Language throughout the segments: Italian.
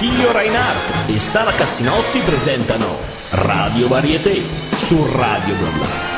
Attilio Reinhardt e Sara Cassinotti presentano Radio Varieté su Radio Bla Bla.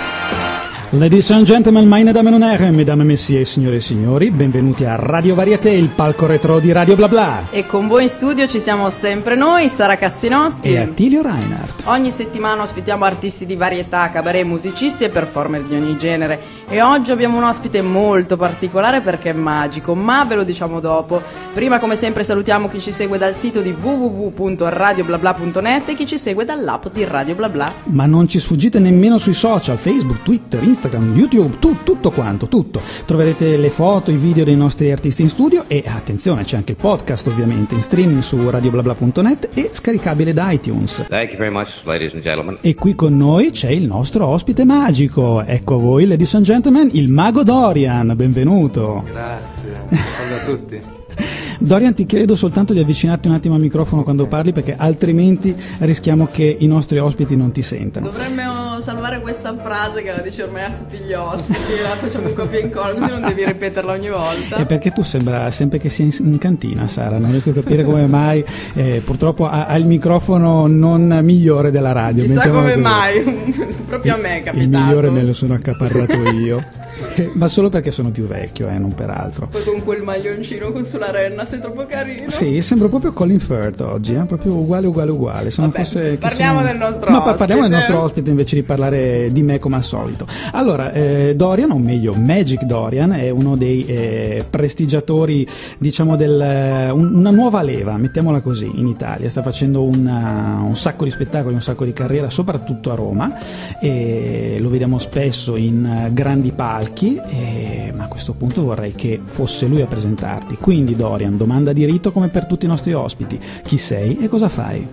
Ladies and gentlemen, meine Damen und Herren, mesdames messieurs, signore e signori, benvenuti a Radio Varieté, il palco retro di Radio Bla Bla. E con voi in studio ci siamo sempre noi, Sara Cassinotti. E Attilio Reinhardt. Ogni settimana ospitiamo artisti di varietà, cabaret, musicisti e performer di ogni genere. E oggi abbiamo un ospite molto particolare perché è magico, ma ve lo diciamo dopo. Prima, come sempre, salutiamo chi ci segue dal sito di www.radioblabla.net e chi ci segue dall'app di Radio Bla Bla. Ma non ci sfuggite nemmeno sui social, Facebook, Twitter, Instagram. Instagram, YouTube, tu, tutto quanto, tutto. Troverete le foto, i video dei nostri artisti in studio e attenzione, c'è anche il podcast ovviamente in streaming su radioblabla.net e scaricabile da iTunes. Thank you very much, ladies and gentlemen. E qui con noi c'è il nostro ospite magico. Ecco a voi, ladies and gentlemen, il mago Dorian. Benvenuto. Grazie. Salve a tutti. Dorian ti chiedo soltanto di avvicinarti un attimo al microfono quando parli perché altrimenti rischiamo che i nostri ospiti non ti sentano. Dovremmo salvare questa frase che la dice ormai a tutti gli ospiti, la facciamo un copia e incolla così non devi ripeterla ogni volta. E perché tu sembra sempre che sia in, cantina Sara, non riesco a capire come mai, eh, purtroppo ha, ha, il microfono non migliore della radio. Chissà come così. mai, proprio a me è capitato. Il migliore me lo sono accaparrato io. Ma solo perché sono più vecchio, eh, non per altro. Poi con quel maglioncino con sulla renna sei troppo carino. Sì, sembra proprio Colin Firth oggi, eh? proprio uguale, uguale, uguale. Se Vabbè, fosse, parliamo sono... del nostro no, ospite. parliamo del nostro ospite invece di parlare di me come al solito. Allora, eh, Dorian, o meglio Magic Dorian, è uno dei eh, prestigiatori, diciamo, del, eh, un, una nuova leva, mettiamola così, in Italia. Sta facendo una, un sacco di spettacoli, un sacco di carriera, soprattutto a Roma. E lo vediamo spesso in grandi palchi. E ma a questo punto vorrei che fosse lui a presentarti. Quindi Dorian, domanda di rito come per tutti i nostri ospiti. Chi sei e cosa fai?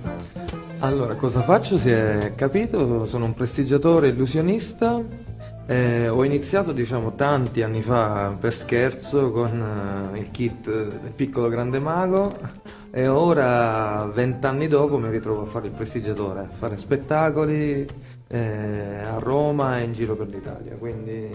Allora, cosa faccio? Si è capito, sono un prestigiatore illusionista. Eh, ho iniziato diciamo tanti anni fa per scherzo con uh, il kit del piccolo grande mago e ora vent'anni dopo mi ritrovo a fare il prestigiatore, a fare spettacoli eh, a Roma e in giro per l'Italia. Quindi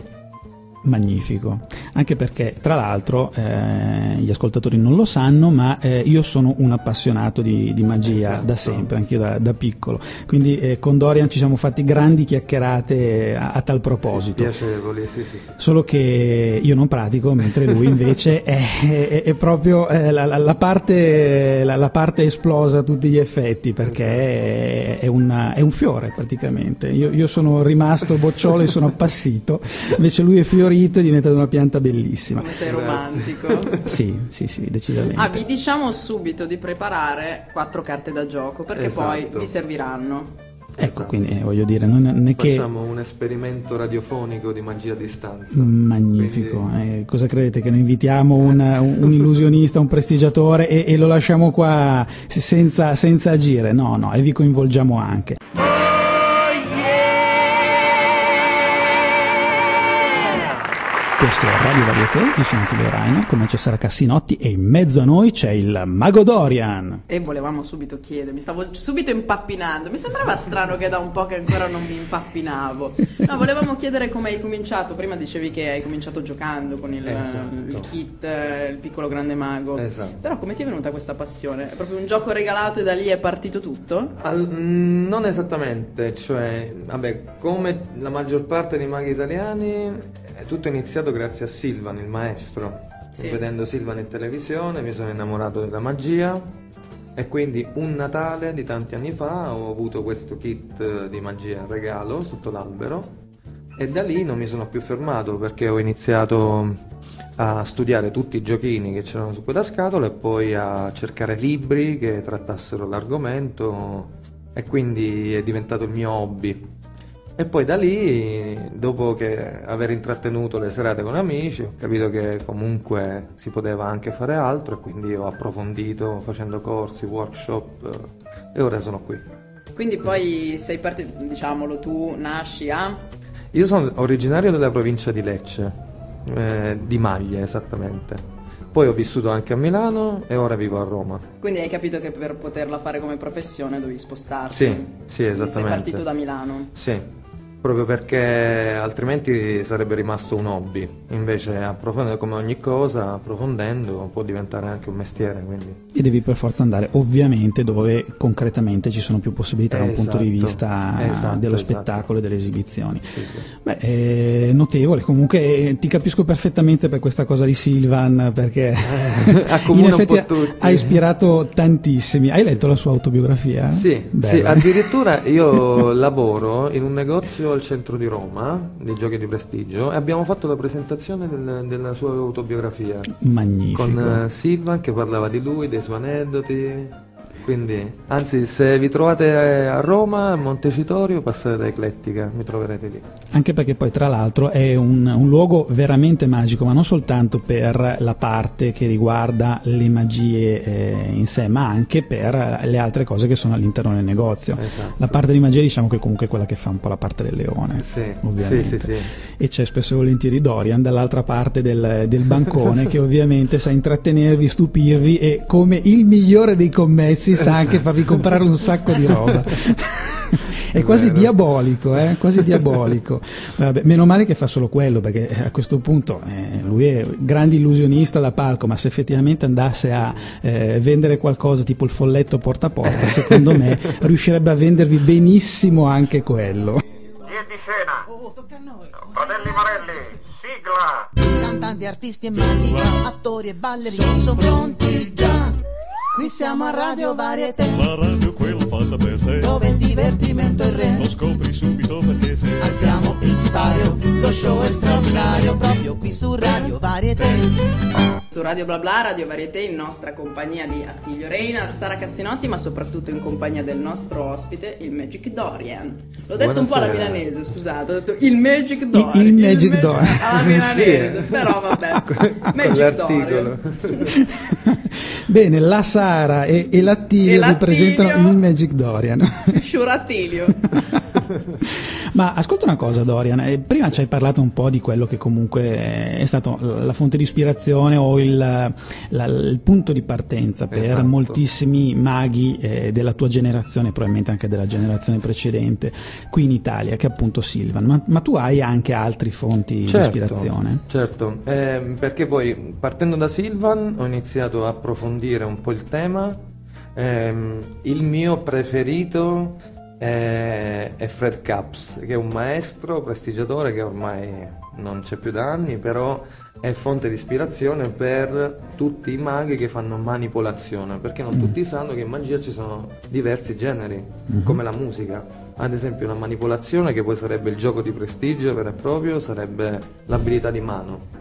magnifico, anche perché tra l'altro eh, gli ascoltatori non lo sanno, ma eh, io sono un appassionato di, di magia esatto. da sempre, anche io da, da piccolo, quindi eh, con Dorian ci siamo fatti grandi chiacchierate a, a tal proposito. Sì, piacevoli, sì, sì, Solo che io non pratico, mentre lui invece è, è, è, proprio eh, la, la, parte, la, la, parte, esplosa a tutti gli effetti, perché è, è, una, è un fiore praticamente. Io, io sono rimasto bocciolo e sono appassito, invece lui è fiorito fiorito è diventata una pianta bellissima. Come sei romantico. sì, sì, sì, decisamente. Ah, vi diciamo subito di preparare quattro carte da gioco perché esatto. poi vi serviranno. Ecco, esatto. quindi eh, voglio dire, non, non è che... Facciamo un esperimento radiofonico di magia a distanza. Magnifico. Quindi... Eh, cosa credete? Che noi invitiamo un, un illusionista, un prestigiatore e, e lo lasciamo qua senza, senza agire? No, no, e vi coinvolgiamo anche. Questo è Radio Varieté, io sono Attilio Rainer, come c'è Sara Cassinotti e in mezzo a noi c'è il Mago Dorian. E volevamo subito chiedere, mi stavo subito impappinando, mi sembrava strano che da un po' che ancora non mi impappinavo. No, volevamo chiedere come hai cominciato, prima dicevi che hai cominciato giocando con il, esatto. il kit, il piccolo grande mago. Esatto. Però come ti è venuta questa passione? È proprio un gioco regalato e da lì è partito tutto? Al, mm, non esattamente, cioè, vabbè, come la maggior parte dei maghi italiani è tutto iniziato grazie a Silvan, il maestro. Sì. Vedendo Silvan in televisione mi sono innamorato della magia e quindi un Natale di tanti anni fa ho avuto questo kit di magia in regalo sotto l'albero e da lì non mi sono più fermato perché ho iniziato a studiare tutti i giochini che c'erano su quella scatola e poi a cercare libri che trattassero l'argomento e quindi è diventato il mio hobby. E poi da lì, dopo che aver intrattenuto le serate con amici, ho capito che comunque si poteva anche fare altro e quindi ho approfondito facendo corsi, workshop e ora sono qui. Quindi poi sei partito, diciamolo, tu nasci a? Io sono originario della provincia di Lecce, eh, di Maglie esattamente. Poi ho vissuto anche a Milano e ora vivo a Roma. Quindi hai capito che per poterla fare come professione dovevi spostarti? Sì, sì, esattamente. Sei partito da Milano? Sì. Proprio perché altrimenti sarebbe rimasto un hobby. Invece approfondendo come ogni cosa, approfondendo può diventare anche un mestiere. Quindi. E devi per forza andare ovviamente dove concretamente ci sono più possibilità da un punto di Esatto. vista Esatto, dello esatto. spettacolo e delle esibizioni. Sì, sì. Beh, è notevole, comunque eh, ti capisco perfettamente per questa cosa di Silvan perché in effetti ha ispirato tantissimi. Hai letto la sua autobiografia? Sì, sì, addirittura io lavoro in un negozio al centro di Roma, dei giochi di prestigio, e abbiamo fatto la presentazione del- della sua autobiografia Magnifico. con eh, Silvan che parlava di lui, dei suoi aneddoti. Quindi, anzi, se vi trovate eh, a Roma, a Montecitorio, passate da Eclettica, mi troverete lì. Anche perché poi tra l'altro è un, un luogo veramente magico, ma non soltanto per la parte che riguarda le magie eh, in sé, ma anche per le altre cose che sono all'interno del negozio. Esatto. La parte di magia diciamo che comunque è quella che fa un po' la parte del leone, Sì, ovviamente. sì, sì, sì. E c'è spesso e volentieri Dorian dall'altra parte del, del bancone che ovviamente sa intrattenervi, stupirvi e come il migliore dei commessi sa anche farvi comprare un sacco di roba. È quasi Vero. diabolico, eh? quasi diabolico. Vabbè, meno male che fa solo quello, perché a questo punto eh, lui è grande illusionista da palco, ma se effettivamente andasse a eh, vendere qualcosa tipo il folletto porta a porta, secondo me riuscirebbe a vendervi benissimo anche quello. Di scena? Fratelli Marelli, sigla! Cantanti, artisti e maghi, attori e ballerini sono pronti già. Qui siamo a Radio Varieté, La radio quella fatta per te dove il divertimento è il re. Lo scopri subito perché sei Alziamo il sipario, lo show è straordinario, proprio qui su Radio Varieté. Su Radio Bla Bla, Radio Varieté, in nostra compagnia di Attilio Reina, Sara Cassinotti, ma soprattutto in compagnia del nostro ospite, il Magic Dorian. L'ho detto un po' alla Buonasera. milanese, scusate, ho detto il Magic Dorian. il Magic Ma- Dorian. Alla milanese, Sì, però vabbè. Con Magic l'articolo. Dorian. Bene, la Sara e, e l'Attilio E vi l'Attilio. presentano il Magic Dorian. Sciuro Attilio. Ma ascolta una cosa, Dorian. eh, prima ci hai parlato un po' di quello che comunque è stato la fonte di ispirazione o il, la- il punto di partenza per Esatto. moltissimi maghi eh, della tua generazione, probabilmente anche della generazione precedente, qui in Italia, che è appunto Silvan. Ma, ma tu hai anche altre fonti di ispirazione? Certo, ehm, perché poi partendo da Silvan ho iniziato a approfondire un po' il tema. Ehm, il mio preferito è, è Fred Capps, che è un maestro prestigiatore che ormai non c'è più da anni, però è fonte di ispirazione per tutti i maghi che fanno manipolazione, perché non tutti sanno che in magia ci sono diversi generi, come la musica. Ad esempio una manipolazione che poi sarebbe il gioco di prestigio vero e proprio, sarebbe l'abilità di mano.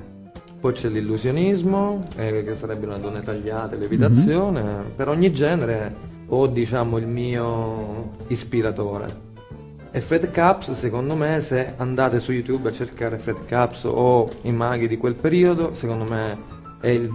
Poi c'è l'illusionismo, eh, che sarebbe una donne tagliate, levitazione. Per ogni genere ho diciamo il mio ispiratore. E Fred Caps, secondo me, se andate su YouTube a cercare Fred Caps o i maghi di quel periodo, secondo me è il,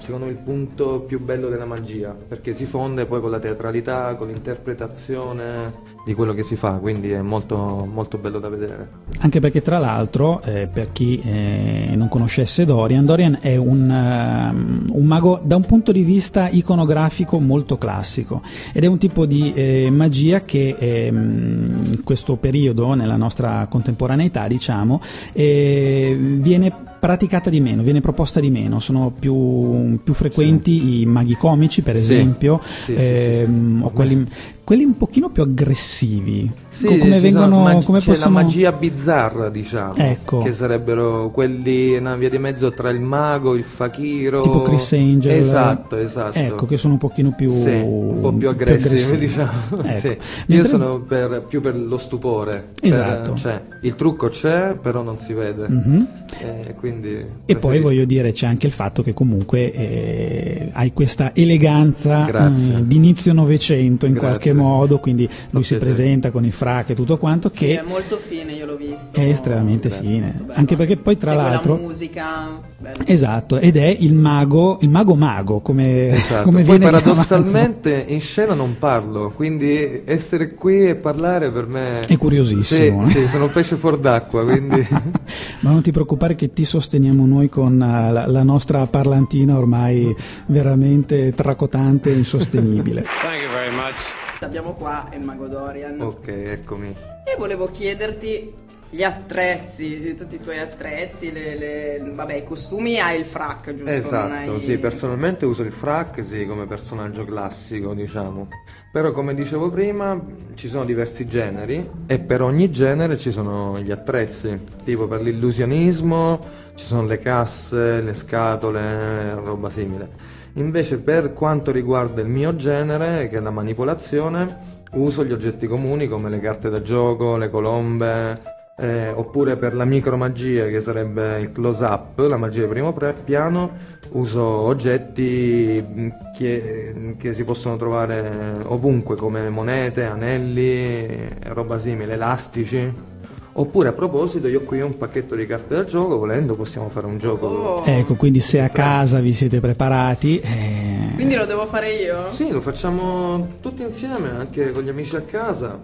secondo me il punto più bello della magia, perché si fonde poi con la teatralità, con l'interpretazione di quello che si fa, quindi è molto, molto bello da vedere. Anche perché tra l'altro, eh, per chi eh, non conoscesse Dorian, Dorian è un, ehm, un mago da un punto di vista iconografico molto classico ed è un tipo di eh, magia che ehm, in questo periodo, nella nostra contemporaneità, diciamo, eh, viene praticata di meno, viene proposta di meno, sono più, più frequenti i maghi comici per Sì. esempio, Sì, sì, sì, ehm, sì. o quelli, quelli un pochino più aggressivi, Sì, Co- come vengono, mag- come c'è possiamo... la magia bizzarra, diciamo, Ecco. che sarebbero quelli una via di mezzo tra il mago, il fakiro, tipo Chris Angel Esatto, esatto. ecco che sono un pochino più Sì, un po' più aggressivi, aggressivi. diciamo. Ecco. Sì. Io Mentre- sono per- più per lo stupore. per- Esatto. cioè, il trucco c'è, però non si vede. Mhm. Eh, quindi e poi voglio dire c'è anche il fatto che comunque eh, hai questa eleganza Grazie. mm, d'inizio novecento in Grazie. qualche modo quindi lui si presenta con il frac e tutto quanto Sì, che è molto fine, io l'ho visto. è estremamente Beh, fine Bello. anche perché poi tra Segue l'altro la musica. bello. esatto ed è il mago il mago mago come, Esatto. come Poi viene paradossalmente in scena non parlo, quindi essere qui e parlare per me È curiosissimo, Sì, eh? sì, sono un pesce fuor d'acqua, quindi Ma non ti preoccupare che ti sosteniamo noi con eh, la, la nostra parlantina ormai veramente tracotante e insostenibile. Thank you very much. Abbiamo qua è il mago Dorian. Ok, eccomi. E volevo chiederti gli attrezzi, tutti i tuoi attrezzi, le, le- vabbè, i costumi hai il frac, giusto? Esatto, hai- sì, personalmente uso il frac sì, come personaggio classico, diciamo. Però come dicevo prima, ci sono diversi generi e per ogni genere ci sono gli attrezzi. Tipo per l'illusionismo ci sono le casse, le scatole, roba simile. Invece per quanto riguarda il mio genere, che è la manipolazione, uso gli oggetti comuni come le carte da gioco, le colombe, eh, oppure per la micromagia che sarebbe il close up, la magia di primo piano, uso oggetti mh, che, che si possono trovare ovunque come monete, anelli, roba simile, elastici. Oppure a proposito io qui ho un pacchetto di carte da gioco, volendo possiamo fare un gioco. Oh, Ecco, quindi se a casa vi siete preparati, eh, Quindi lo devo fare io? Sì, lo facciamo tutti insieme, anche con gli amici a casa.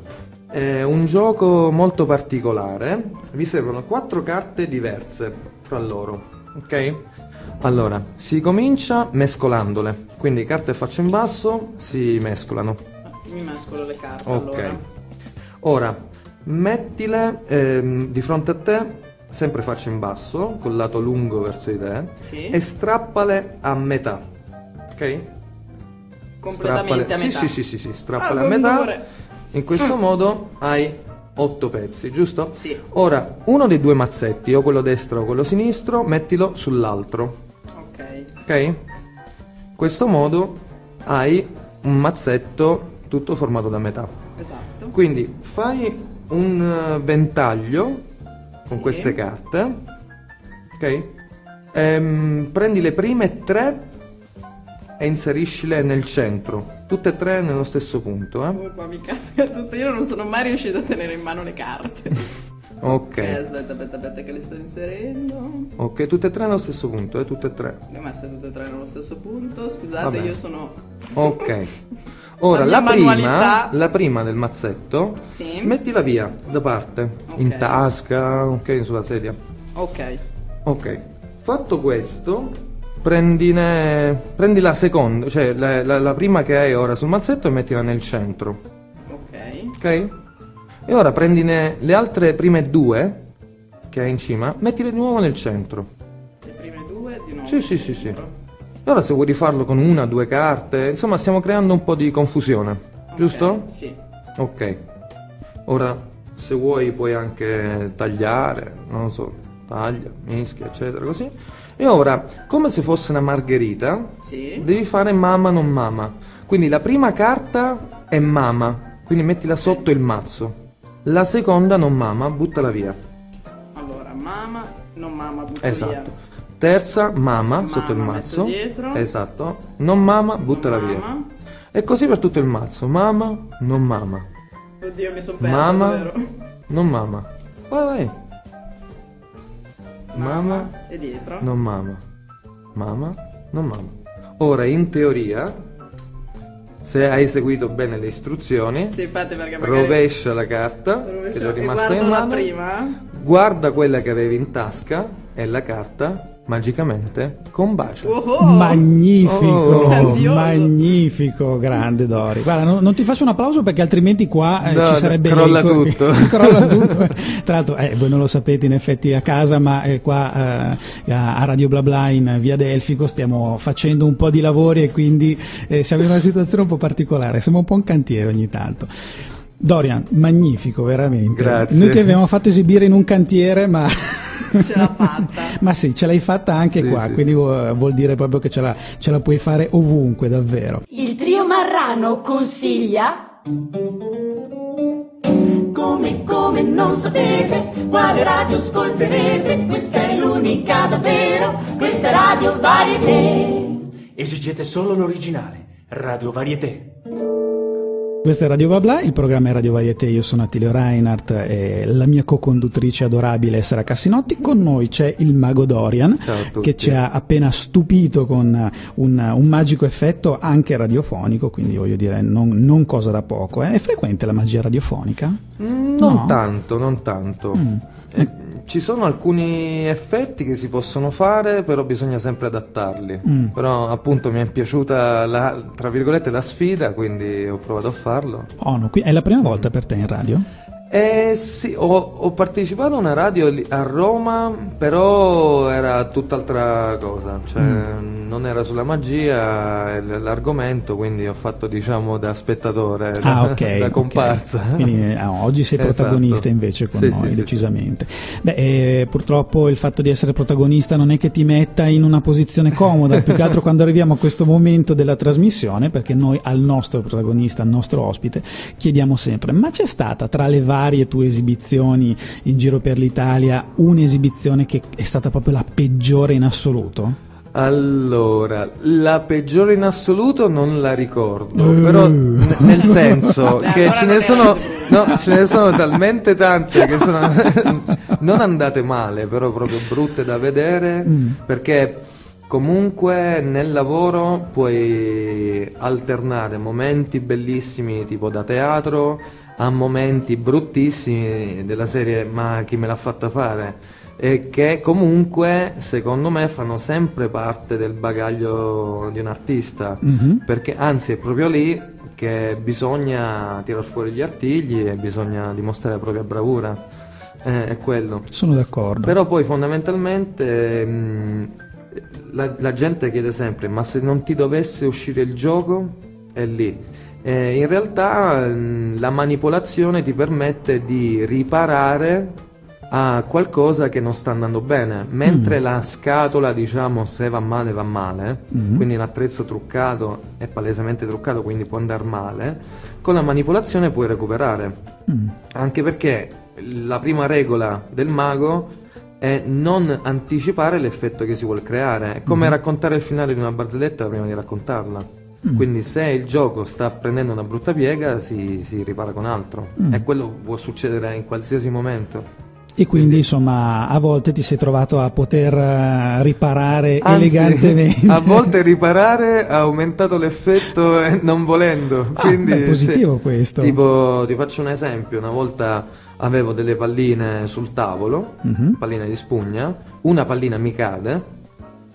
È un gioco molto particolare. Vi servono quattro carte diverse fra loro, ok? Allora, si comincia mescolandole. Quindi carte a faccia in basso si mescolano. Mi mescolo le carte Ok. allora. Ora, mettile ehm, di fronte a te, sempre faccia in basso, col lato lungo verso di te, Sì. e strappale a metà. Ok? Completamente a Sì, metà. Sì, sì, sì, sì, strappale Ah, a metà. dure. In questo modo hai otto pezzi, giusto? Sì. Ora, uno dei due mazzetti, o quello destro o quello sinistro, mettilo sull'altro. Ok. Ok? In questo modo hai un mazzetto tutto formato da metà. Esatto. Quindi fai un eh, ventaglio con Sì. queste carte. Ok? Ehm, prendi le prime tre e inseriscile nel centro. Tutte e tre nello stesso punto. Eh? Oh, qua mi casca tutto. Io non sono mai riuscita a tenere in mano le carte. Ok. Eh, aspetta, aspetta, aspetta che le sto inserendo. Ok, tutte e tre nello stesso punto, eh? Tutte e tre. Le ho messe tutte e tre nello stesso punto. Scusate, Vabbè. io sono... Ok. Ora, La la, prima, la prima del mazzetto, Sì. mettila via da parte, in Ok. tasca, ok, sulla sedia. Ok. Ok, fatto questo, prendine, prendi la seconda, cioè la, la- la prima che hai ora sul mazzetto e mettila nel centro, Ok. ok? E ora prendine le altre prime due che hai in cima, mettile di nuovo nel centro. Le prime due di nuovo. Sì, sì, sì, sì. E ora se vuoi rifarlo con una, due carte, insomma stiamo creando un po' di confusione, giusto? Ok, Sì. Ok. Ora, se vuoi puoi anche tagliare, non so, taglia, mischia, eccetera, così. E ora, come se fosse una margherita, Sì. devi fare mama non mama. Quindi la prima carta è mama, quindi mettila sotto il mazzo. La seconda non mama, buttala via. Allora, mamma, non mamma, butto Esatto. via. Terza, mama, Mamma, sotto il mazzo. Esatto. Non mama, buttala Non via. mama. E così per tutto il mazzo. Mama, non mama. Oddio, mi sono persa, Mama, davvero. non mama. Vai, vai. Mama, E dietro. non mama. Mama, non mama. Ora, in teoria, se hai seguito bene le istruzioni, Sì, infatti perché magari... rovescia la carta rovescio che ti è rimasta in mano, prima. guarda quella che avevi in tasca e la carta magicamente combacia. Oh, oh. Magnifico, Oh. Magnifico, grande Dori. Guarda, non, non ti faccio un applauso perché altrimenti qua eh, No, ci sarebbe crolla l'eco. tutto. crolla tutto. Tra l'altro, eh, voi non lo sapete in effetti a casa, ma eh, qua eh, a Radio Bla Bla in via Delfico stiamo facendo un po' di lavori e quindi eh, siamo in una situazione un po' particolare. Siamo un po' un cantiere ogni tanto. Dorian, magnifico, veramente. Grazie. Noi ti abbiamo fatto esibire in un cantiere, ma. Ce l'ha fatta. Ma sì, ce l'hai fatta anche Sì, qua, sì, quindi vuol dire proprio che ce la, ce la puoi fare ovunque, davvero. Il trio Marrano consiglia. Come, come non sapete quale radio ascolterete? Questa è l'unica davvero, questa è Radio Varieté. Esigete solo l'originale. Radio Varieté. Questa è Radio Babla, il programma è Radio Varieté, io sono Attilio Reinhardt e la mia co-conduttrice adorabile è Sara Cassinotti, con noi c'è il mago Dorian che ci ha appena stupito con un, un magico effetto anche radiofonico, quindi voglio dire non, non cosa da poco. eh. È frequente la magia radiofonica? Mm, Non No. tanto, non tanto. Mm. Eh, ci sono alcuni effetti che si possono fare, però bisogna sempre adattarli. Mm. Però appunto mi è piaciuta la, tra virgolette la sfida, quindi ho provato a farlo. Oh, no, qui- è la prima volta per te in radio? Eh sì, ho, ho partecipato a una radio a Roma, però era tutt'altra cosa, cioè Mm. non era sulla magia l'argomento, quindi ho fatto diciamo da spettatore, Ah, da, ok. da comparsa. Quindi eh, ah, oggi sei Esatto. protagonista invece con Sì, noi, sì, sì, decisamente. Beh, eh, purtroppo il fatto di essere protagonista non è che ti metta in una posizione comoda, più che altro quando arriviamo a questo momento della trasmissione, perché noi al nostro protagonista, al nostro ospite, chiediamo sempre: ma c'è stata tra le varie tue esibizioni in giro per l'Italia un'esibizione che è stata proprio la peggiore in assoluto? Allora, la peggiore in assoluto non la ricordo, Eh. però n- nel senso che allora ce ne, sono, no, ce ne sono talmente tante che sono non andate male, però proprio brutte da vedere, perché comunque nel lavoro puoi alternare momenti bellissimi tipo da teatro a momenti bruttissimi della serie ma chi me l'ha fatta fare? e che comunque secondo me fanno sempre parte del bagaglio di un artista Mhm. perché anzi è proprio lì che bisogna tirar fuori gli artigli e bisogna dimostrare la propria bravura Eh, è quello Sono d'accordo. però poi fondamentalmente mh, la, la gente chiede sempre ma se non ti dovesse uscire il gioco è lì Eh, in realtà mh, la manipolazione ti permette di riparare a qualcosa che non sta andando bene. Mentre la scatola diciamo se va male va male. Quindi l'attrezzo truccato è palesemente truccato quindi può andare male. Con la manipolazione puoi recuperare. Anche perché la prima regola del mago è non anticipare l'effetto che si vuole creare. È come raccontare il finale di una barzelletta prima di raccontarla. Quindi se il gioco sta prendendo una brutta piega si, si ripara con altro. E quello può succedere in qualsiasi momento. E quindi insomma a volte ti sei trovato a poter eh, riparare Anzi, elegantemente. a volte riparare ha aumentato l'effetto eh, non volendo. Ah, Quindi, beh, positivo sì. questo. Tipo, ti faccio un esempio: una volta avevo delle palline sul tavolo, Mhm. palline di spugna, una pallina mi cade.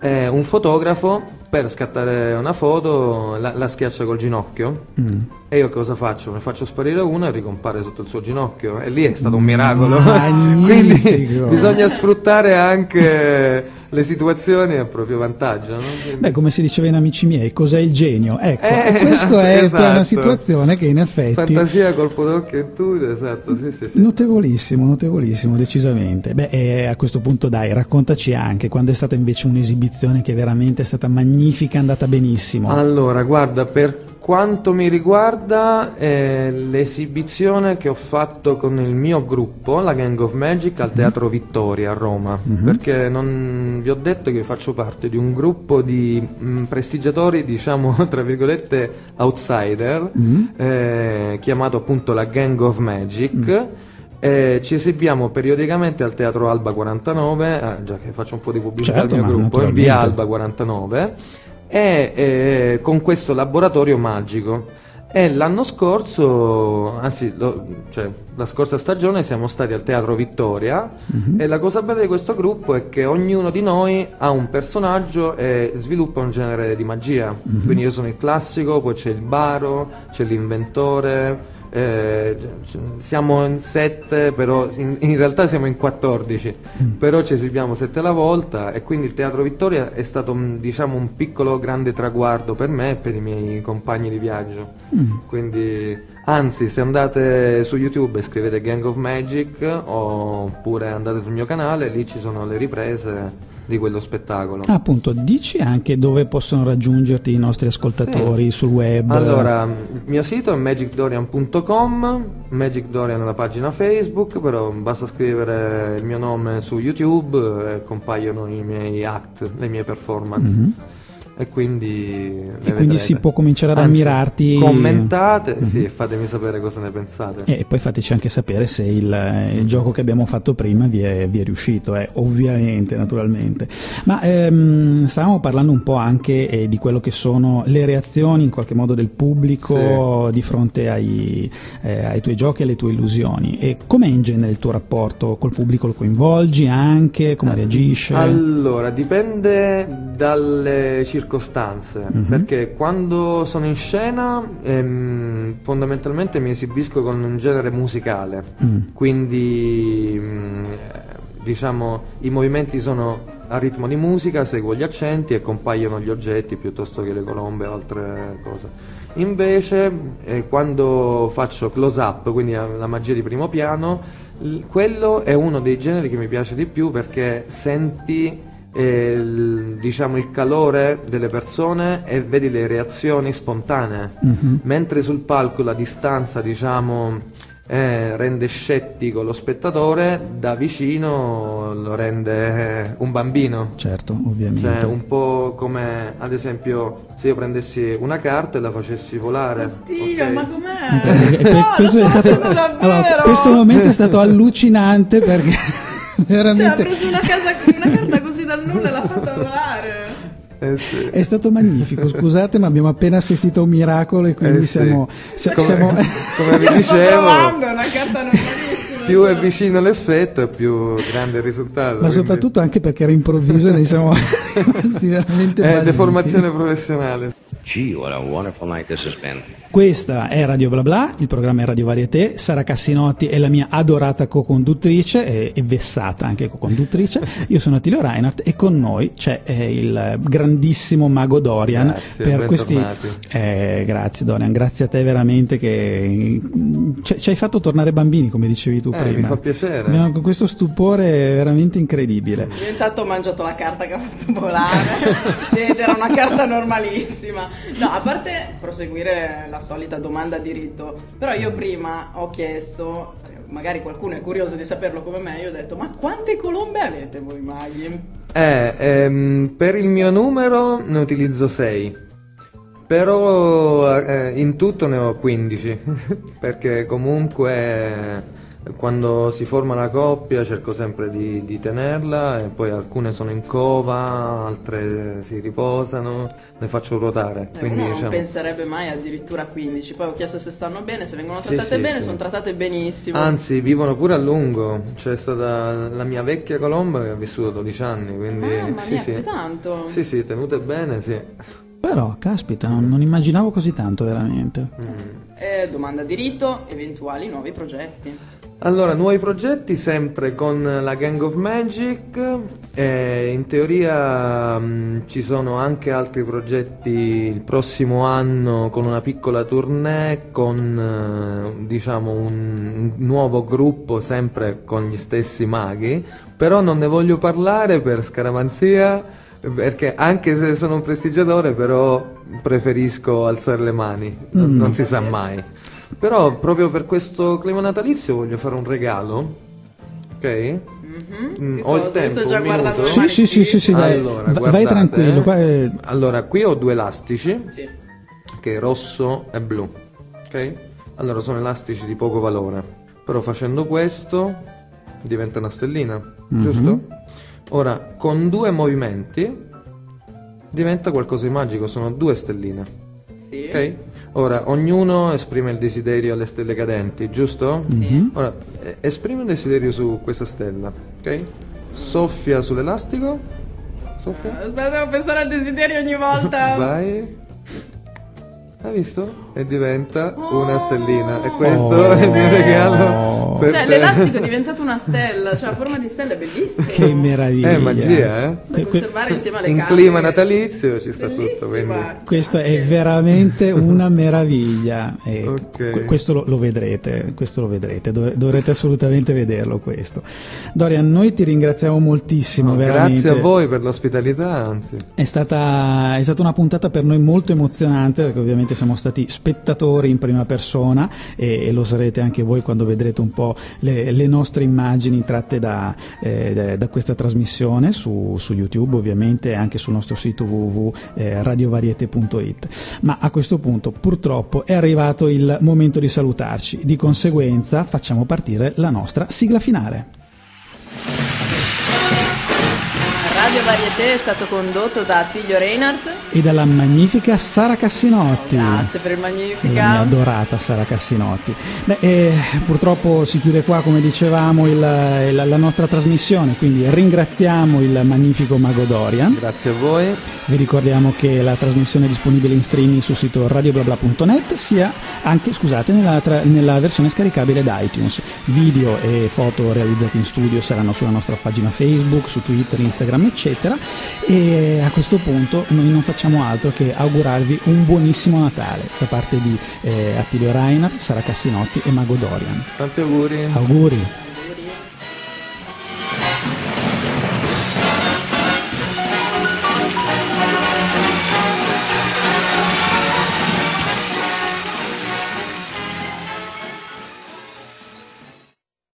E un fotografo per scattare una foto la, la schiaccia col ginocchio Mm. e io cosa faccio? Ne faccio sparire una e ricompare sotto il suo ginocchio e lì è stato un miracolo quindi bisogna sfruttare anche le situazioni a proprio vantaggio no? Quindi- Beh, come si diceva in Amici miei, cos'è il genio? Ecco, Eh, questo è esatto. una situazione che in effetti fantasia colpo d'occhio e tutto esatto sì sì sì Notevolissimo, notevolissimo, decisamente. Beh, e a questo punto dai, raccontaci anche quando è stata invece un'esibizione che veramente è stata magnifica, è andata benissimo. Allora, guarda, per quanto mi riguarda, eh, l'esibizione che ho fatto con il mio gruppo, la Gang of Magic, al Teatro Vittoria a Roma, perché non, vi ho detto che faccio parte di un gruppo di mh, prestigiatori, diciamo, tra virgolette, outsider, eh, chiamato appunto la Gang of Magic. Eh, ci esibiamo periodicamente al Teatro Alba 49, ah, già che faccio un po' di pubblicità Certo, al mio gruppo, naturalmente. via Alba 49 e eh, con questo laboratorio magico. E l'anno scorso, anzi, lo- cioè, la scorsa stagione siamo stati al Teatro Vittoria e la cosa bella di questo gruppo è che ognuno di noi ha un personaggio e sviluppa un genere di magia. Quindi io sono il classico, poi c'è il baro, c'è l'inventore, eh, siamo in sette, però in, in realtà siamo in 14, però ci esibiamo sette alla volta e quindi il Teatro Vittoria è stato diciamo un piccolo grande traguardo per me e per i miei compagni di viaggio. Quindi anzi se andate su YouTube e scrivete Gang of Magic oppure andate sul mio canale, lì ci sono le riprese di quello spettacolo. Ah, appunto, dici anche dove possono raggiungerti i nostri ascoltatori Sì. sul web. Allora, il mio sito è magicdorian.com, Magic Dorian è la pagina Facebook, però basta scrivere il mio nome su YouTube e compaiono i miei act, le mie performance. E quindi, E quindi si può cominciare ad Anzi, ammirarti. Commentate, Mhm. sì, e fatemi sapere cosa ne pensate. E poi fateci anche sapere se il, il gioco che abbiamo fatto prima vi è, vi è riuscito, eh, ovviamente, naturalmente. Ma ehm, stavamo parlando un po' anche eh, di quello che sono le reazioni in qualche modo del pubblico di fronte ai, eh, ai tuoi giochi e alle tue illusioni. E com'è in genere il tuo rapporto col pubblico? Lo coinvolgi anche? Come reagisce? Allora, dipende dalle circostanze, Mhm. perché quando sono in scena ehm, fondamentalmente mi esibisco con un genere musicale, Mm. quindi mm, diciamo i movimenti sono a ritmo di musica, seguo gli accenti e compaiono gli oggetti piuttosto che le colombe o altre cose. Invece eh, quando faccio close up, quindi la magia di primo piano, l- quello è uno dei generi che mi piace di più perché senti il, diciamo, il calore delle persone e vedi le reazioni spontanee. Mhm. Mentre sul palco la distanza, diciamo, eh, rende scettico lo spettatore, da vicino lo rende eh, un bambino. Certo, ovviamente. Cioè, un po' come ad esempio se io prendessi una carta e la facessi volare. Dio, ok? ma com'è? E que- No, questo, lo è sto stato, allora, questo momento è stato allucinante perché Cioè, ha veramente preso una, casa, una carta così dal nulla l'ha fatta volare. Eh sì. è stato magnifico. Scusate, ma abbiamo appena assistito a un miracolo e quindi Eh sì. siamo, se- Come- siamo- come vi dicevo, provando, è una carta normalissima. più è cioè. vicino l'effetto e più grande il risultato. ma quindi- soprattutto anche perché era improvviso e ne siamo rimasti veramente È basiti. deformazione professionale. Gee, what a wonderful night this has been. Questa è Radio Bla Bla, il programma è Radio Varieté, Sara Cassinotti è la mia adorata co-conduttrice e, e vessata anche co-conduttrice. Io sono Attilio Reinhardt e con noi c'è eh, il grandissimo mago Dorian Grazie, per questi. Eh, grazie Dorian, grazie a te veramente che mm, ci hai fatto tornare bambini, come dicevi tu Eh, prima. mi fa piacere. Abbiamo con questo stupore veramente incredibile. Io intanto ho mangiato la carta che ha fatto volare ed era una carta normalissima. No, a parte proseguire la solita domanda di rito, però io prima ho chiesto, magari qualcuno è curioso di saperlo come me, io ho detto ma quante colombe avete voi maghi? Eh, ehm, per il mio numero ne utilizzo 6. Però eh, in tutto ne ho 15. perché comunque quando si forma la coppia cerco sempre di, di tenerla e poi alcune sono in cova, altre si riposano, le faccio ruotare. Eh, Quindi uno non diciamo. penserebbe mai addirittura a 15, poi ho chiesto se stanno bene, se vengono Sì, trattate sì, bene, sì. sono trattate benissimo. Anzi, vivono pure a lungo. C'è stata la mia vecchia colomba che ha vissuto 12 anni, quindi Ah, mamma sì, mia, sì. così tanto? Sì, sì, tenute bene, sì. Però, caspita, non, non immaginavo così tanto veramente. Eh, domanda di rito, eventuali nuovi progetti. Allora, nuovi progetti sempre con la Gang of Magic. eh, in teoria mh, ci sono anche altri progetti il prossimo anno con una piccola tournée, con eh, diciamo un, nuovo gruppo sempre con gli stessi maghi. Però non ne voglio parlare per scaramanzia. Perché anche se sono un prestigiatore, però preferisco alzare le mani, Mm. non si sa mai. Però proprio per questo clima natalizio voglio fare un regalo. Ok? Mm, Che ho il tempo, sto già un guardando minuto? Sì, sì, sì, sì, sì, dai. Allora, Va- vai guardate, tranquillo. eh. qua è- Allora, qui ho due elastici, Sì. che è rosso e blu. Ok? Allora, sono elastici di poco valore. Però facendo questo diventa una stellina, Mhm. giusto? Ora, con due movimenti diventa qualcosa di magico, sono due stelline. Sì. Ok? Ora, ognuno esprime il desiderio alle stelle cadenti, giusto? Mhm. Ora, eh, esprime un desiderio su questa stella, ok? Soffia sull'elastico. Soffia. Aspetta, devo pensare al desiderio ogni volta. Vai. Hai visto? E diventa Oh. una stellina. E questo è il mio regalo per Cioè, te. l'elastico è diventato una stella, cioè a forma di stella è bellissimo. Che meraviglia. È magia, eh? Da conservare insieme alle In carte. clima natalizio ci sta tutto, Bellissima. quindi... Questo è veramente una meraviglia. E Ok. que- Questo lo, lo vedrete, questo lo vedrete, dov- dovrete assolutamente vederlo questo. Dorian, noi ti ringraziamo moltissimo, veramente. grazie a voi per l'ospitalità, anzi. È stata, è stata una puntata per noi molto emozionante perché ovviamente ovviamente siamo stati spettatori in prima persona e, e lo sarete anche voi quando vedrete un po' le, le nostre immagini tratte da, eh, da, questa trasmissione su, su, YouTube ovviamente e anche sul nostro sito www.radiovariete.it. Ma a questo punto purtroppo è arrivato il momento di salutarci, di conseguenza facciamo partire la nostra sigla finale. Radio Varieté è stato condotto da Attilio Reinhardt e dalla magnifica Sara Cassinotti. Grazie per il magnifica. La mia adorata Sara Cassinotti. Beh, eh, purtroppo si chiude qua, come dicevamo, il, il, la nostra trasmissione, quindi ringraziamo il magnifico Mago Dorian. Grazie a voi. Vi ricordiamo che la trasmissione è disponibile in streaming sul sito radioblabla.net, sia anche, scusate, nella, tra, nella versione scaricabile da iTunes. Video e foto realizzati in studio saranno sulla nostra pagina Facebook, su Twitter, Instagram, eccetera. E a questo punto noi non facciamo altro che augurarvi un buonissimo Natale da parte di eh, Attilio Reiner, Sara Cassinotti e Mago Dorian. Tanti auguri. Auguri.